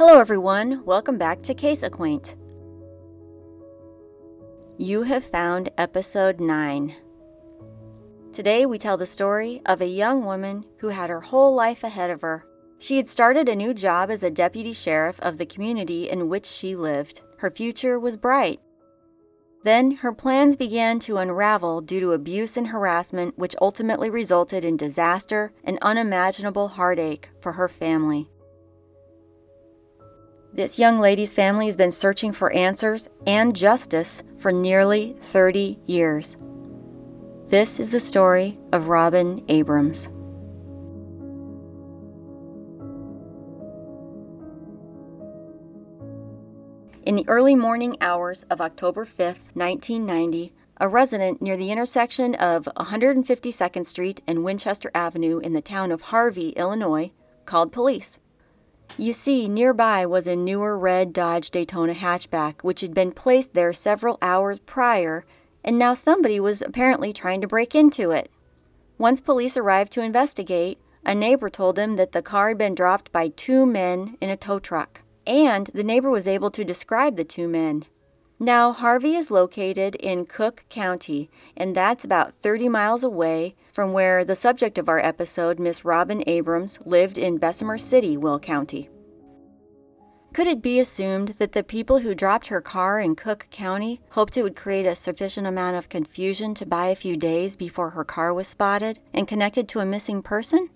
Hello, everyone. Welcome back to Case Acquaint. You have found episode 9. Today, we tell the story of a young woman who had her whole life ahead of her. She had started a new job as a deputy sheriff of the community in which she lived. Her future was bright. Then her plans began to unravel due to abuse and harassment, which ultimately resulted in disaster and unimaginable heartache for her family. This young lady's family has been searching for answers and justice for nearly 30 years. This is the story of Robin Abrams. In the early morning hours of October 5, 1990, a resident near the intersection of 152nd Street and Winchester Avenue in the town of Harvey, Illinois, called police. You see, nearby was a newer red Dodge Daytona hatchback, which had been placed there several hours prior, and now somebody was apparently trying to break into it. Once police arrived to investigate, a neighbor told them that the car had been dropped by two men in a tow truck and the neighbor was able to describe the two men. Now, Harvey is located in Cook County, and that's about 30 miles away from where the subject of our episode, Miss Robin Abrams, lived in Bessemer City, Will County. Could it be assumed that the people who dropped her car in Cook County hoped it would create a sufficient amount of confusion to buy a few days before her car was spotted and connected to a missing person?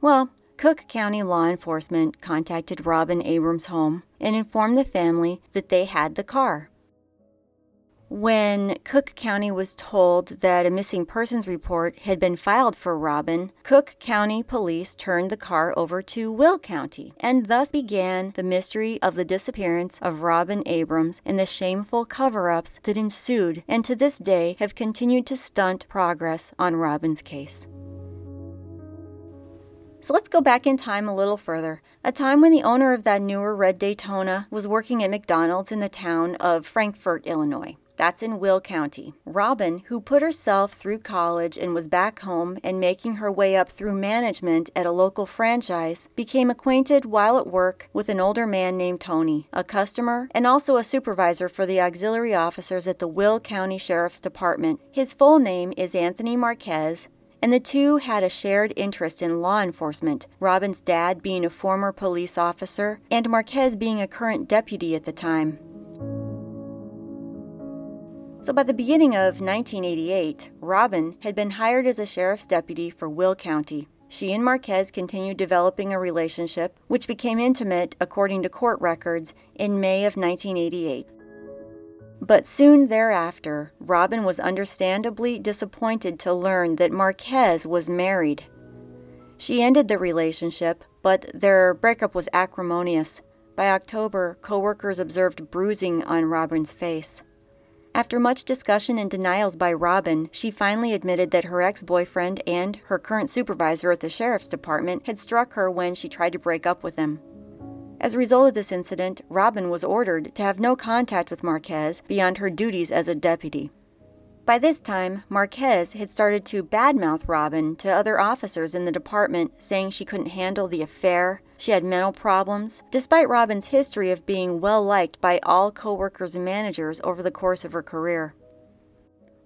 Well, Cook County law enforcement contacted Robin Abrams' home and informed the family that they had the car. When Cook County was told that a missing persons report had been filed for Robin, Cook County police turned the car over to Will County, and thus began the mystery of the disappearance of Robin Abrams and the shameful cover ups that ensued and to this day have continued to stunt progress on Robin's case. So let's go back in time a little further. A time when the owner of that newer red Daytona was working at McDonald's in the town of Frankfort, Illinois. That's in Will County. Robin, who put herself through college and was back home and making her way up through management at a local franchise, became acquainted while at work with an older man named Tony, a customer and also a supervisor for the auxiliary officers at the Will County Sheriff's Department. His full name is Anthony Marquez, and the two had a shared interest in law enforcement, Robin's dad being a former police officer and Marquez being a current deputy at the time. So by the beginning of 1988, Robin had been hired as a sheriff's deputy for Will County. She and Marquez continued developing a relationship, which became intimate, according to court records, in May of 1988. But soon thereafter, Robin was understandably disappointed to learn that Marquez was married. She ended the relationship, but their breakup was acrimonious. By October, coworkers observed bruising on Robin's face. After much discussion and denials by Robin, she finally admitted that her ex boyfriend and her current supervisor at the sheriff's department had struck her when she tried to break up with him. As a result of this incident, Robin was ordered to have no contact with Marquez beyond her duties as a deputy. By this time, Marquez had started to badmouth Robin to other officers in the department, saying she couldn't handle the affair, she had mental problems, despite Robin's history of being well liked by all coworkers and managers over the course of her career.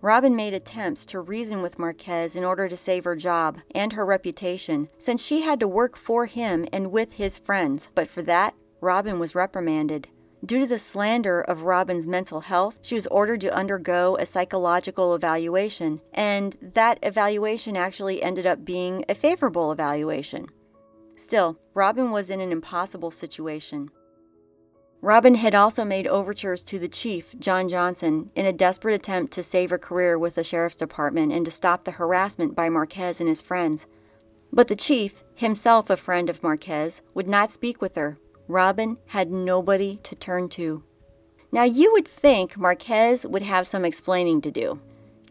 Robin made attempts to reason with Marquez in order to save her job and her reputation, since she had to work for him and with his friends, but for that, Robin was reprimanded. Due to the slander of Robin's mental health, she was ordered to undergo a psychological evaluation, and that evaluation actually ended up being a favorable evaluation. Still, Robin was in an impossible situation. Robin had also made overtures to the chief, John Johnson, in a desperate attempt to save her career with the sheriff's department and to stop the harassment by Marquez and his friends. But the chief, himself a friend of Marquez, would not speak with her. Robin had nobody to turn to. Now, you would think Marquez would have some explaining to do.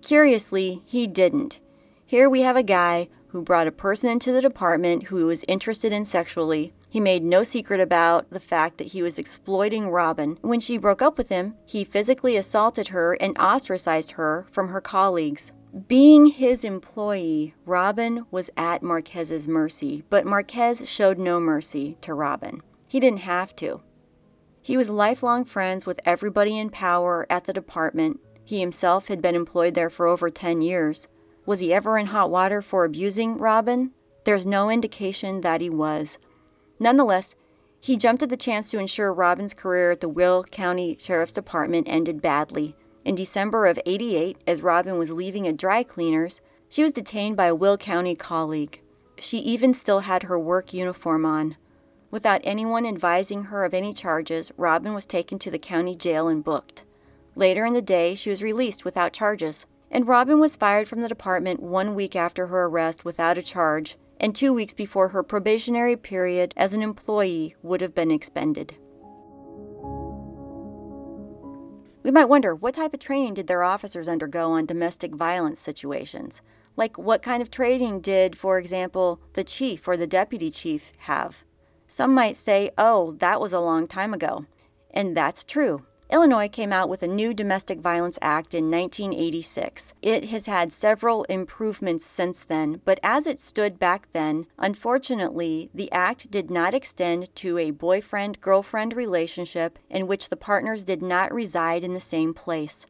Curiously, he didn't. Here we have a guy who brought a person into the department who he was interested in sexually, he made no secret about the fact that he was exploiting Robin. When she broke up with him, he physically assaulted her and ostracized her from her colleagues. Being his employee, Robin was at Marquez's mercy, but Marquez showed no mercy to Robin. He didn't have to. He was lifelong friends with everybody in power at the department. He himself had been employed there for over 10 years. Was he ever in hot water for abusing Robin? There's no indication that he was. Nonetheless, he jumped at the chance to ensure Robin's career at the Will County Sheriff's Department ended badly. In December of 88, as Robin was leaving a dry cleaner's, she was detained by a Will County colleague. She even still had her work uniform on. Without anyone advising her of any charges, Robin was taken to the county jail and booked. Later in the day, she was released without charges, and Robin was fired from the department one week after her arrest without a charge and two weeks before her probationary period as an employee would have been expended. We might wonder what type of training did their officers undergo on domestic violence situations? Like, what kind of training did, for example, the chief or the deputy chief have? Some might say, oh, that was a long time ago. And that's true. Illinois came out with a new Domestic Violence Act in 1986. It has had several improvements since then, but as it stood back then, unfortunately, the act did not extend to a boyfriend girlfriend relationship in which the partners did not reside in the same place.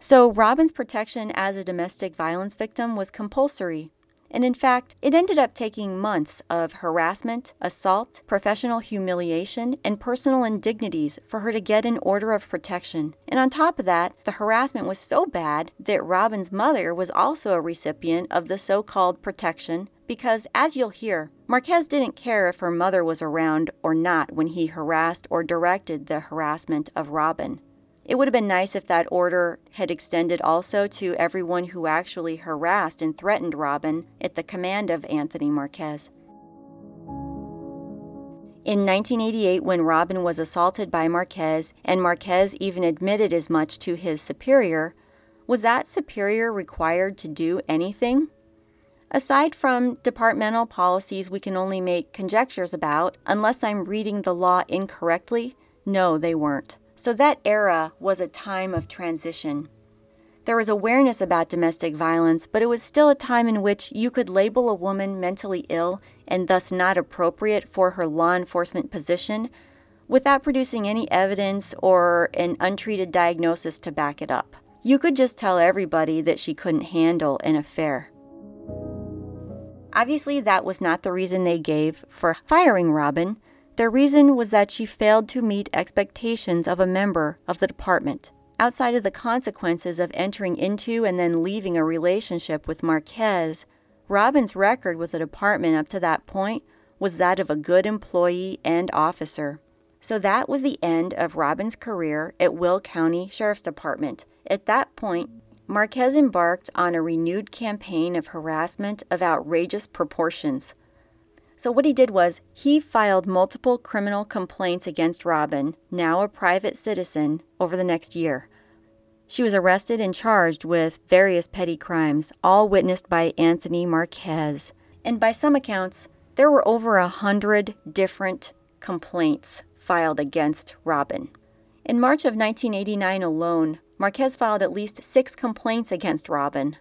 So, Robin's protection as a domestic violence victim was compulsory. And in fact, it ended up taking months of harassment, assault, professional humiliation, and personal indignities for her to get an order of protection. And on top of that, the harassment was so bad that Robin's mother was also a recipient of the so called protection because, as you'll hear, Marquez didn't care if her mother was around or not when he harassed or directed the harassment of Robin. It would have been nice if that order had extended also to everyone who actually harassed and threatened Robin at the command of Anthony Marquez. In 1988, when Robin was assaulted by Marquez, and Marquez even admitted as much to his superior, was that superior required to do anything? Aside from departmental policies we can only make conjectures about, unless I'm reading the law incorrectly, no, they weren't. So that era was a time of transition. There was awareness about domestic violence, but it was still a time in which you could label a woman mentally ill and thus not appropriate for her law enforcement position without producing any evidence or an untreated diagnosis to back it up. You could just tell everybody that she couldn't handle an affair. Obviously, that was not the reason they gave for firing Robin. Their reason was that she failed to meet expectations of a member of the department. Outside of the consequences of entering into and then leaving a relationship with Marquez, Robin's record with the department up to that point was that of a good employee and officer. So that was the end of Robin's career at Will County Sheriff's Department. At that point, Marquez embarked on a renewed campaign of harassment of outrageous proportions. So, what he did was he filed multiple criminal complaints against Robin, now a private citizen, over the next year. She was arrested and charged with various petty crimes, all witnessed by Anthony Marquez. And by some accounts, there were over a hundred different complaints filed against Robin. In March of 1989 alone, Marquez filed at least six complaints against Robin,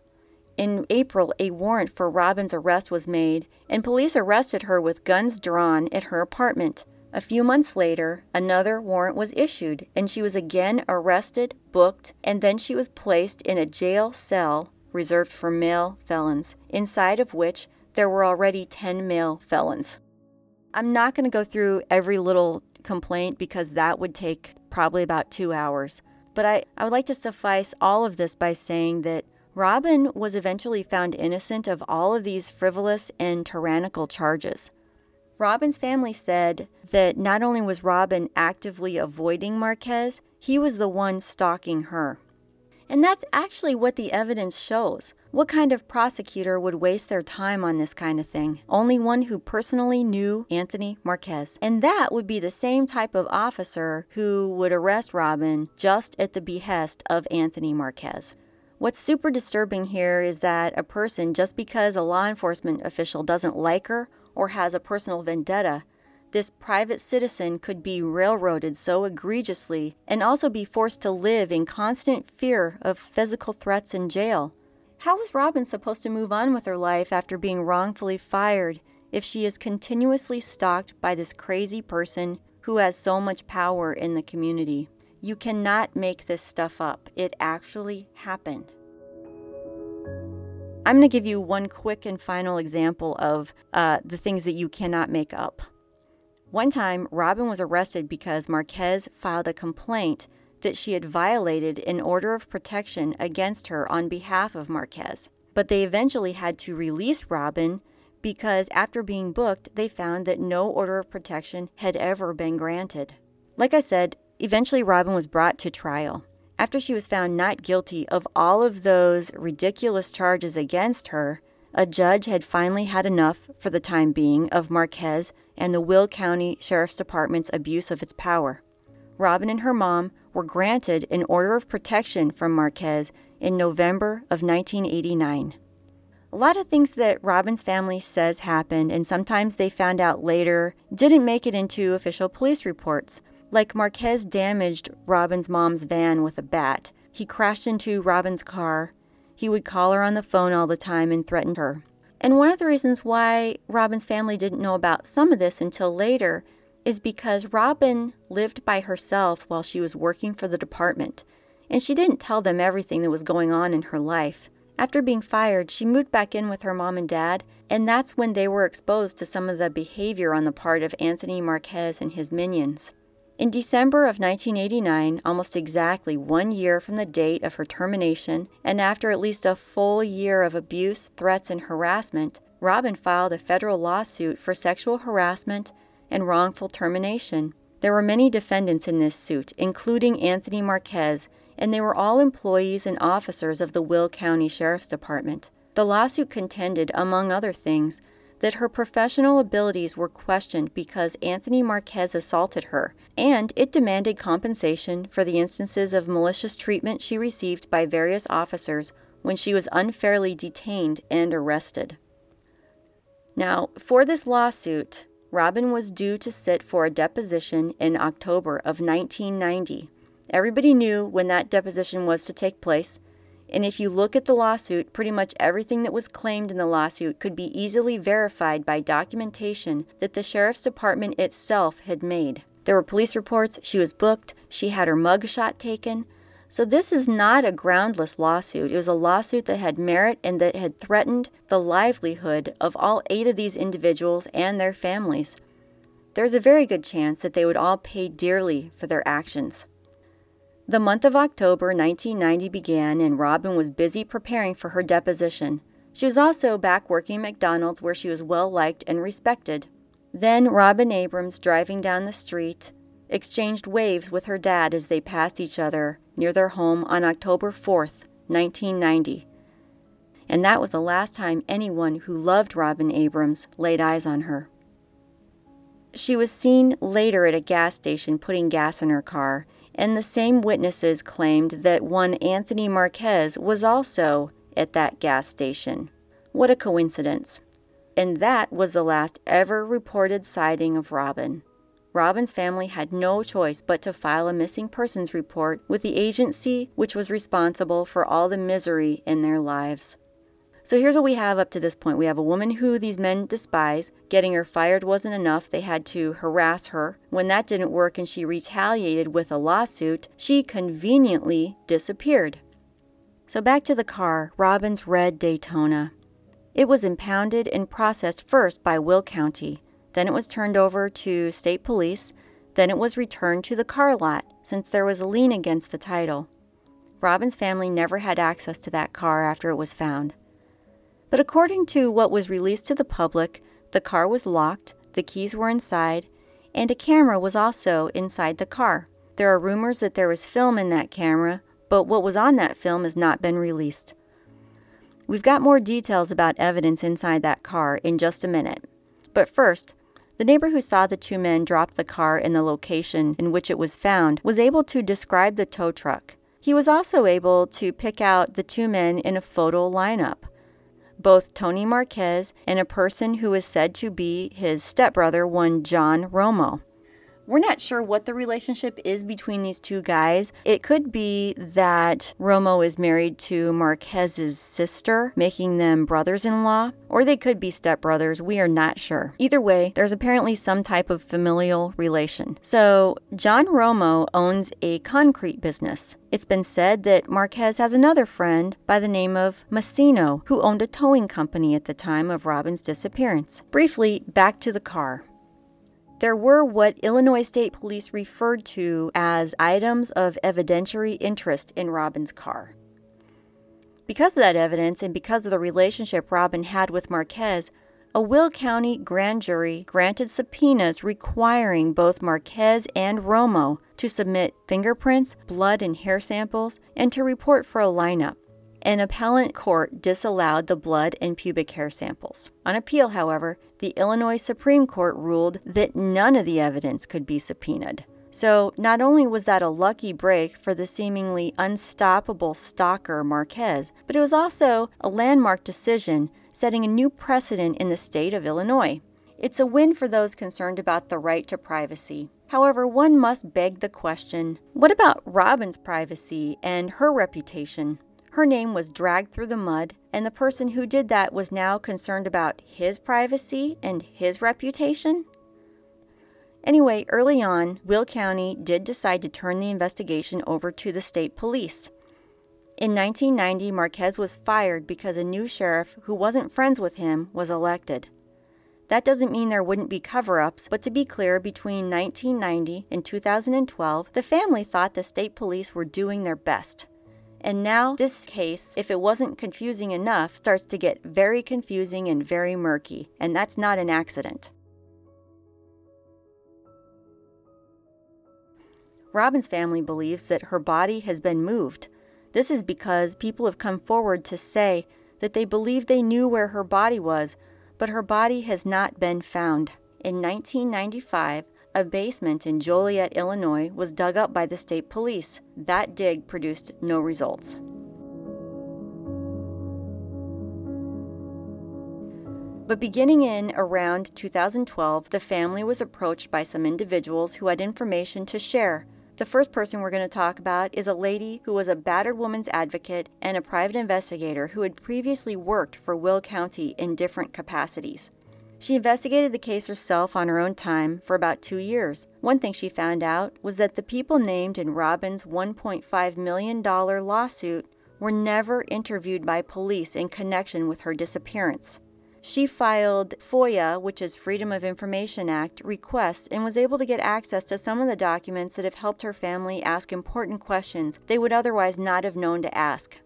in April, a warrant for Robin's arrest was made, and police arrested her with guns drawn at her apartment. A few months later, another warrant was issued, and she was again arrested, booked, and then she was placed in a jail cell reserved for male felons, inside of which there were already 10 male felons. I'm not going to go through every little complaint because that would take probably about two hours. But I, I would like to suffice all of this by saying that Robin was eventually found innocent of all of these frivolous and tyrannical charges. Robin's family said that not only was Robin actively avoiding Marquez, he was the one stalking her. And that's actually what the evidence shows. What kind of prosecutor would waste their time on this kind of thing? Only one who personally knew Anthony Marquez. And that would be the same type of officer who would arrest Robin just at the behest of Anthony Marquez. What's super disturbing here is that a person, just because a law enforcement official doesn't like her or has a personal vendetta, this private citizen could be railroaded so egregiously and also be forced to live in constant fear of physical threats in jail. How is Robin supposed to move on with her life after being wrongfully fired if she is continuously stalked by this crazy person who has so much power in the community. You cannot make this stuff up. It actually happened. I'm going to give you one quick and final example of uh, the things that you cannot make up. One time, Robin was arrested because Marquez filed a complaint that she had violated an order of protection against her on behalf of Marquez. But they eventually had to release Robin because after being booked, they found that no order of protection had ever been granted. Like I said, eventually Robin was brought to trial. After she was found not guilty of all of those ridiculous charges against her, a judge had finally had enough, for the time being, of Marquez and the Will County Sheriff's Department's abuse of its power. Robin and her mom were granted an order of protection from Marquez in November of 1989. A lot of things that Robin's family says happened, and sometimes they found out later, didn't make it into official police reports. Like Marquez damaged Robin's mom's van with a bat. He crashed into Robin's car. He would call her on the phone all the time and threaten her. And one of the reasons why Robin's family didn't know about some of this until later is because Robin lived by herself while she was working for the department, and she didn't tell them everything that was going on in her life. After being fired, she moved back in with her mom and dad, and that's when they were exposed to some of the behavior on the part of Anthony Marquez and his minions. In December of 1989, almost exactly one year from the date of her termination, and after at least a full year of abuse, threats, and harassment, Robin filed a federal lawsuit for sexual harassment and wrongful termination. There were many defendants in this suit, including Anthony Marquez, and they were all employees and officers of the Will County Sheriff's Department. The lawsuit contended, among other things, that her professional abilities were questioned because Anthony Marquez assaulted her, and it demanded compensation for the instances of malicious treatment she received by various officers when she was unfairly detained and arrested. Now, for this lawsuit, Robin was due to sit for a deposition in October of 1990. Everybody knew when that deposition was to take place, and if you look at the lawsuit, pretty much everything that was claimed in the lawsuit could be easily verified by documentation that the sheriff's department itself had made. There were police reports, she was booked, she had her mug shot taken. So this is not a groundless lawsuit. It was a lawsuit that had merit and that had threatened the livelihood of all eight of these individuals and their families. There's a very good chance that they would all pay dearly for their actions. The month of October 1990 began, and Robin was busy preparing for her deposition. She was also back working at McDonald's, where she was well liked and respected. Then Robin Abrams, driving down the street, exchanged waves with her dad as they passed each other near their home on October 4th, 1990. And that was the last time anyone who loved Robin Abrams laid eyes on her. She was seen later at a gas station putting gas in her car, and the same witnesses claimed that one Anthony Marquez was also at that gas station. What a coincidence. And that was the last ever reported sighting of Robin. Robin's family had no choice but to file a missing persons report with the agency which was responsible for all the misery in their lives. So here's what we have up to this point. We have a woman who these men despise. Getting her fired wasn't enough. They had to harass her. When that didn't work and she retaliated with a lawsuit, she conveniently disappeared. So back to the car, Robin's red Daytona. It was impounded and processed first by Will County. Then it was turned over to state police. Then it was returned to the car lot since there was a lien against the title. Robin's family never had access to that car after it was found. But according to what was released to the public, the car was locked, the keys were inside, and a camera was also inside the car. There are rumors that there was film in that camera, but what was on that film has not been released. We've got more details about evidence inside that car in just a minute. But first, the neighbor who saw the two men drop the car in the location in which it was found was able to describe the tow truck. He was also able to pick out the two men in a photo lineup both Tony Marquez and a person who is said to be his stepbrother, one John Romo. We're not sure what the relationship is between these two guys. It could be that Romo is married to Marquez's sister, making them brothers in law, or they could be stepbrothers. We are not sure. Either way, there's apparently some type of familial relation. So, John Romo owns a concrete business. It's been said that Marquez has another friend by the name of Massino, who owned a towing company at the time of Robin's disappearance. Briefly, back to the car. There were what Illinois State Police referred to as items of evidentiary interest in Robin's car. Because of that evidence and because of the relationship Robin had with Marquez, a Will County grand jury granted subpoenas requiring both Marquez and Romo to submit fingerprints, blood, and hair samples and to report for a lineup. An appellate court disallowed the blood and pubic hair samples. On appeal, however, the Illinois Supreme Court ruled that none of the evidence could be subpoenaed. So, not only was that a lucky break for the seemingly unstoppable stalker Marquez, but it was also a landmark decision setting a new precedent in the state of Illinois. It's a win for those concerned about the right to privacy. However, one must beg the question what about Robin's privacy and her reputation? Her name was dragged through the mud, and the person who did that was now concerned about his privacy and his reputation? Anyway, early on, Will County did decide to turn the investigation over to the state police. In 1990, Marquez was fired because a new sheriff who wasn't friends with him was elected. That doesn't mean there wouldn't be cover ups, but to be clear, between 1990 and 2012, the family thought the state police were doing their best. And now, this case, if it wasn't confusing enough, starts to get very confusing and very murky, and that's not an accident. Robin's family believes that her body has been moved. This is because people have come forward to say that they believe they knew where her body was, but her body has not been found. In 1995, a basement in Joliet, Illinois, was dug up by the state police. That dig produced no results. But beginning in around 2012, the family was approached by some individuals who had information to share. The first person we're going to talk about is a lady who was a battered woman's advocate and a private investigator who had previously worked for Will County in different capacities. She investigated the case herself on her own time for about two years. One thing she found out was that the people named in Robin's $1.5 million lawsuit were never interviewed by police in connection with her disappearance. She filed FOIA, which is Freedom of Information Act, requests and was able to get access to some of the documents that have helped her family ask important questions they would otherwise not have known to ask.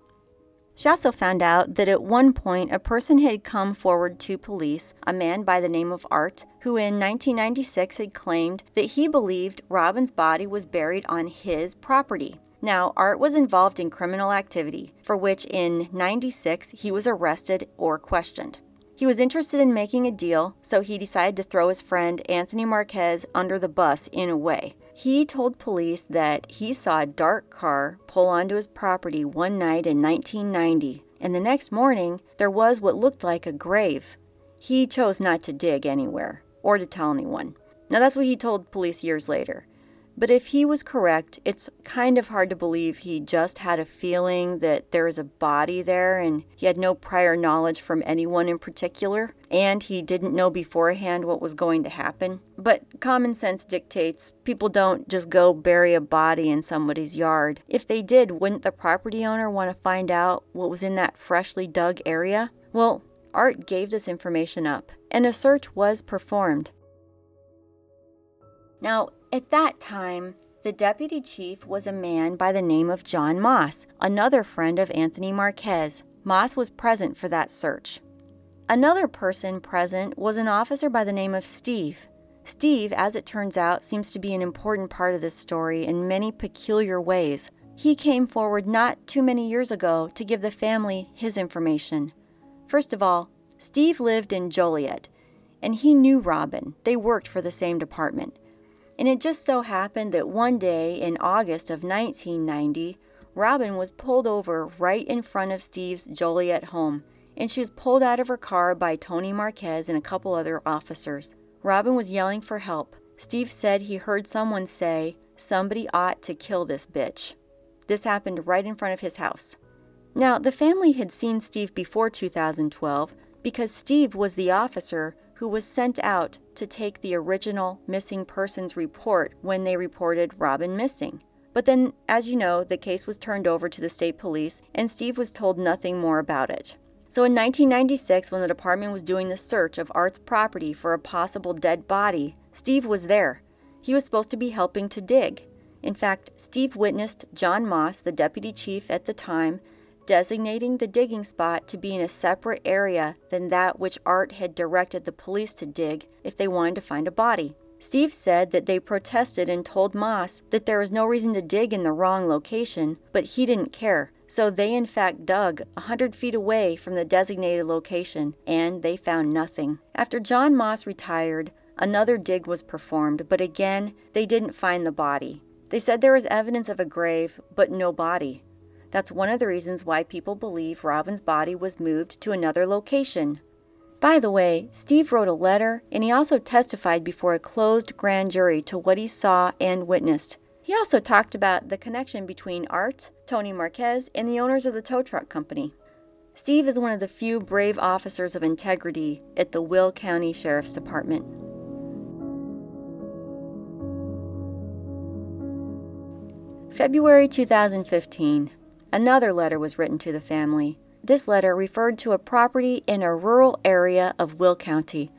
She also found out that at one point a person had come forward to police, a man by the name of Art, who in 1996 had claimed that he believed Robin's body was buried on his property. Now, Art was involved in criminal activity, for which in 96 he was arrested or questioned. He was interested in making a deal, so he decided to throw his friend Anthony Marquez under the bus in a way. He told police that he saw a dark car pull onto his property one night in 1990, and the next morning there was what looked like a grave. He chose not to dig anywhere or to tell anyone. Now, that's what he told police years later. But if he was correct, it's kind of hard to believe he just had a feeling that there is a body there and he had no prior knowledge from anyone in particular, and he didn't know beforehand what was going to happen. But common sense dictates people don't just go bury a body in somebody's yard. If they did, wouldn't the property owner want to find out what was in that freshly dug area? Well, Art gave this information up, and a search was performed. Now, at that time, the deputy chief was a man by the name of John Moss, another friend of Anthony Marquez. Moss was present for that search. Another person present was an officer by the name of Steve. Steve, as it turns out, seems to be an important part of this story in many peculiar ways. He came forward not too many years ago to give the family his information. First of all, Steve lived in Joliet, and he knew Robin. They worked for the same department. And it just so happened that one day in August of 1990, Robin was pulled over right in front of Steve's Joliet home, and she was pulled out of her car by Tony Marquez and a couple other officers. Robin was yelling for help. Steve said he heard someone say, Somebody ought to kill this bitch. This happened right in front of his house. Now, the family had seen Steve before 2012 because Steve was the officer who was sent out to take the original missing persons report when they reported Robin missing. But then, as you know, the case was turned over to the state police and Steve was told nothing more about it. So in 1996, when the department was doing the search of Art's property for a possible dead body, Steve was there. He was supposed to be helping to dig. In fact, Steve witnessed John Moss, the deputy chief at the time, designating the digging spot to be in a separate area than that which Art had directed the police to dig if they wanted to find a body. Steve said that they protested and told Moss that there was no reason to dig in the wrong location, but he didn't care. So they in fact dug a hundred feet away from the designated location, and they found nothing. After John Moss retired, another dig was performed, but again they didn't find the body. They said there was evidence of a grave, but no body. That's one of the reasons why people believe Robin's body was moved to another location. By the way, Steve wrote a letter and he also testified before a closed grand jury to what he saw and witnessed. He also talked about the connection between Art, Tony Marquez, and the owners of the tow truck company. Steve is one of the few brave officers of integrity at the Will County Sheriff's Department. February 2015. Another letter was written to the family. This letter referred to a property in a rural area of Will County.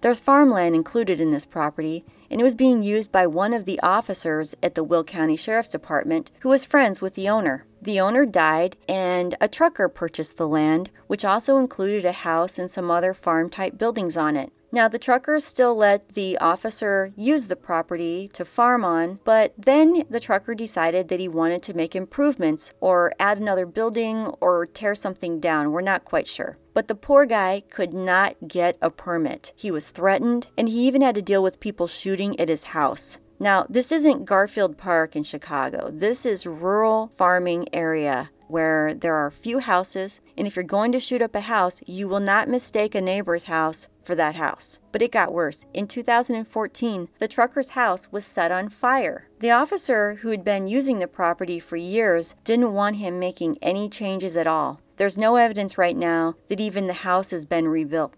There's farmland included in this property, and it was being used by one of the officers at the Will County Sheriff's Department who was friends with the owner. The owner died, and a trucker purchased the land, which also included a house and some other farm type buildings on it. Now, the truckers still let the officer use the property to farm on, but then the trucker decided that he wanted to make improvements or add another building or tear something down. We're not quite sure. But the poor guy could not get a permit. He was threatened, and he even had to deal with people shooting at his house. Now, this isn't Garfield Park in Chicago. This is rural farming area where there are few houses, and if you're going to shoot up a house, you will not mistake a neighbor's house for that house. But it got worse. In 2014, the trucker's house was set on fire. The officer who had been using the property for years didn't want him making any changes at all. There's no evidence right now that even the house has been rebuilt.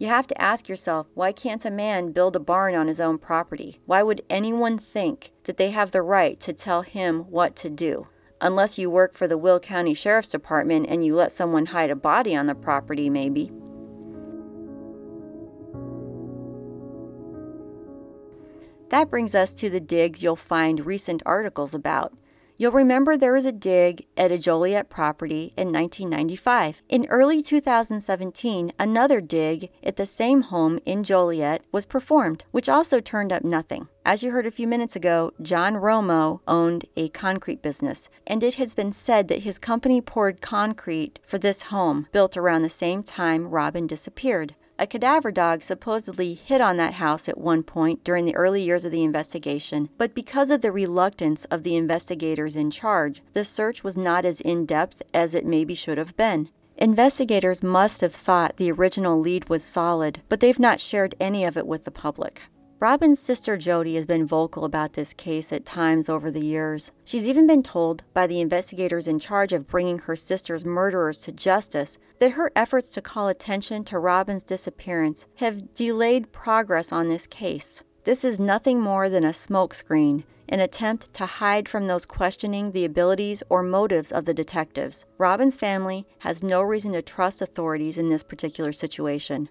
You have to ask yourself why can't a man build a barn on his own property? Why would anyone think that they have the right to tell him what to do? Unless you work for the Will County Sheriff's Department and you let someone hide a body on the property, maybe. That brings us to the digs you'll find recent articles about. You'll remember there was a dig at a Joliet property in 1995. In early 2017, another dig at the same home in Joliet was performed, which also turned up nothing. As you heard a few minutes ago, John Romo owned a concrete business, and it has been said that his company poured concrete for this home, built around the same time Robin disappeared. A cadaver dog supposedly hit on that house at one point during the early years of the investigation, but because of the reluctance of the investigators in charge, the search was not as in depth as it maybe should have been. Investigators must have thought the original lead was solid, but they've not shared any of it with the public. Robin's sister Jody has been vocal about this case at times over the years. She's even been told by the investigators in charge of bringing her sister's murderers to justice that her efforts to call attention to Robin's disappearance have delayed progress on this case. This is nothing more than a smokescreen, an attempt to hide from those questioning the abilities or motives of the detectives. Robin's family has no reason to trust authorities in this particular situation.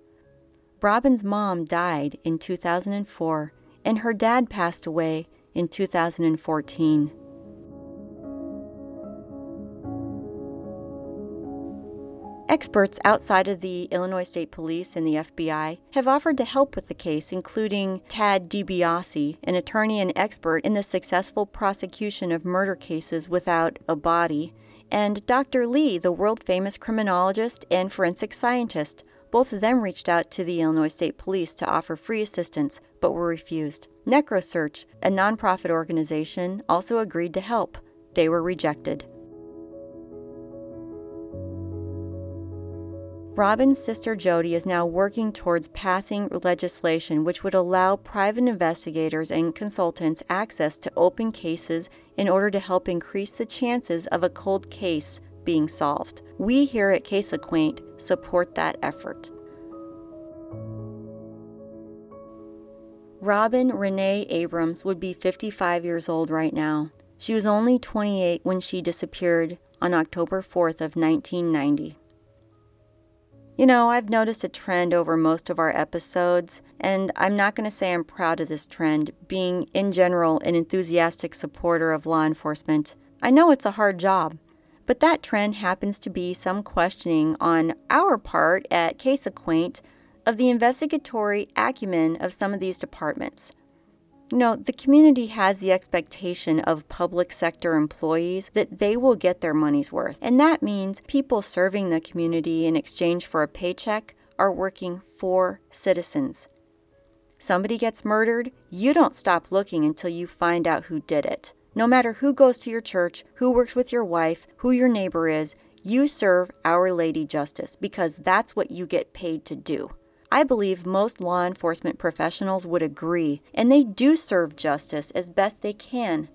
Robin's mom died in 2004, and her dad passed away in 2014. Experts outside of the Illinois State Police and the FBI have offered to help with the case, including Tad DiBiase, an attorney and expert in the successful prosecution of murder cases without a body, and Dr. Lee, the world famous criminologist and forensic scientist, both of them reached out to the Illinois State Police to offer free assistance, but were refused. NecroSearch, a nonprofit organization, also agreed to help. They were rejected. Robin's sister Jody is now working towards passing legislation which would allow private investigators and consultants access to open cases in order to help increase the chances of a cold case being solved. We here at Case Acquaint support that effort. Robin Renee Abrams would be 55 years old right now. She was only 28 when she disappeared on October 4th of 1990. You know, I've noticed a trend over most of our episodes, and I'm not going to say I'm proud of this trend, being in general an enthusiastic supporter of law enforcement. I know it's a hard job, but that trend happens to be some questioning on our part at Case Acquaint of the investigatory acumen of some of these departments. You know, the community has the expectation of public sector employees that they will get their money's worth. And that means people serving the community in exchange for a paycheck are working for citizens. Somebody gets murdered, you don't stop looking until you find out who did it. No matter who goes to your church, who works with your wife, who your neighbor is, you serve Our Lady Justice because that's what you get paid to do. I believe most law enforcement professionals would agree, and they do serve justice as best they can.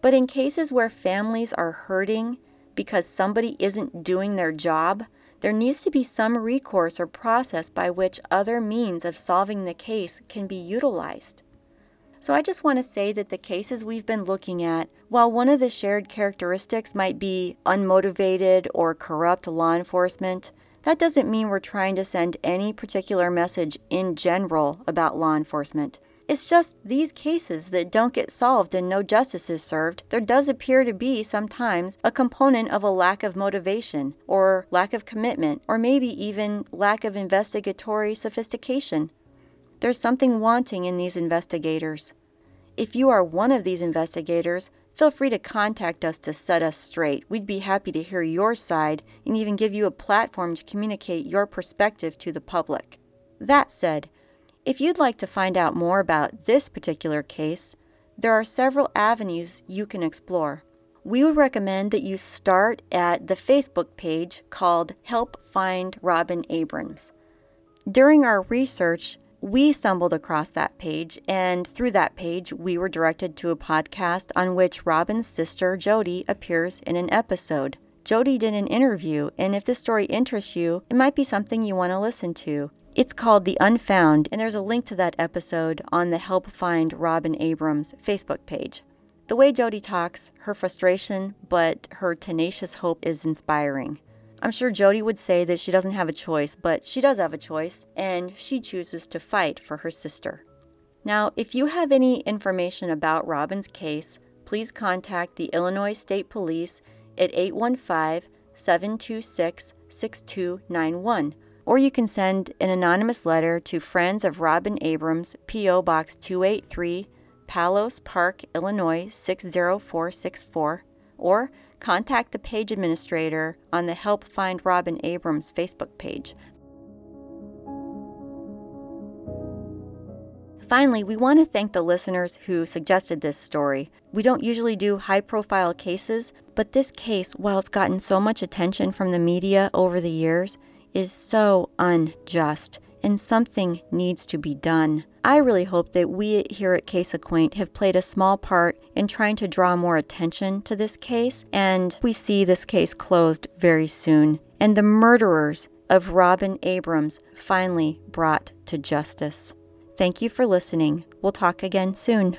But in cases where families are hurting because somebody isn't doing their job, there needs to be some recourse or process by which other means of solving the case can be utilized. So I just want to say that the cases we've been looking at, while one of the shared characteristics might be unmotivated or corrupt law enforcement, that doesn't mean we're trying to send any particular message in general about law enforcement. It's just these cases that don't get solved and no justice is served, there does appear to be sometimes a component of a lack of motivation, or lack of commitment, or maybe even lack of investigatory sophistication. There's something wanting in these investigators. If you are one of these investigators, Feel free to contact us to set us straight. We'd be happy to hear your side and even give you a platform to communicate your perspective to the public. That said, if you'd like to find out more about this particular case, there are several avenues you can explore. We would recommend that you start at the Facebook page called Help Find Robin Abrams. During our research, we stumbled across that page, and through that page, we were directed to a podcast on which Robin's sister, Jody, appears in an episode. Jody did an interview, and if this story interests you, it might be something you want to listen to. It's called The Unfound, and there's a link to that episode on the Help Find Robin Abrams Facebook page. The way Jody talks, her frustration, but her tenacious hope is inspiring. I'm sure Jody would say that she doesn't have a choice, but she does have a choice, and she chooses to fight for her sister. Now, if you have any information about Robin's case, please contact the Illinois State Police at 815 726 6291, or you can send an anonymous letter to Friends of Robin Abrams, P.O. Box 283, Palos Park, Illinois 60464, or contact the page administrator on the Help Find Robin Abrams Facebook page. Finally, we want to thank the listeners who suggested this story. We don't usually do high profile cases, but this case, while it's gotten so much attention from the media over the years, is so unjust and something needs to be done. I really hope that we here at Case Acquaint have played a small part in trying to draw more attention to this case, and we see this case closed very soon, and the murderers of Robin Abrams finally brought to justice. Thank you for listening. We'll talk again soon.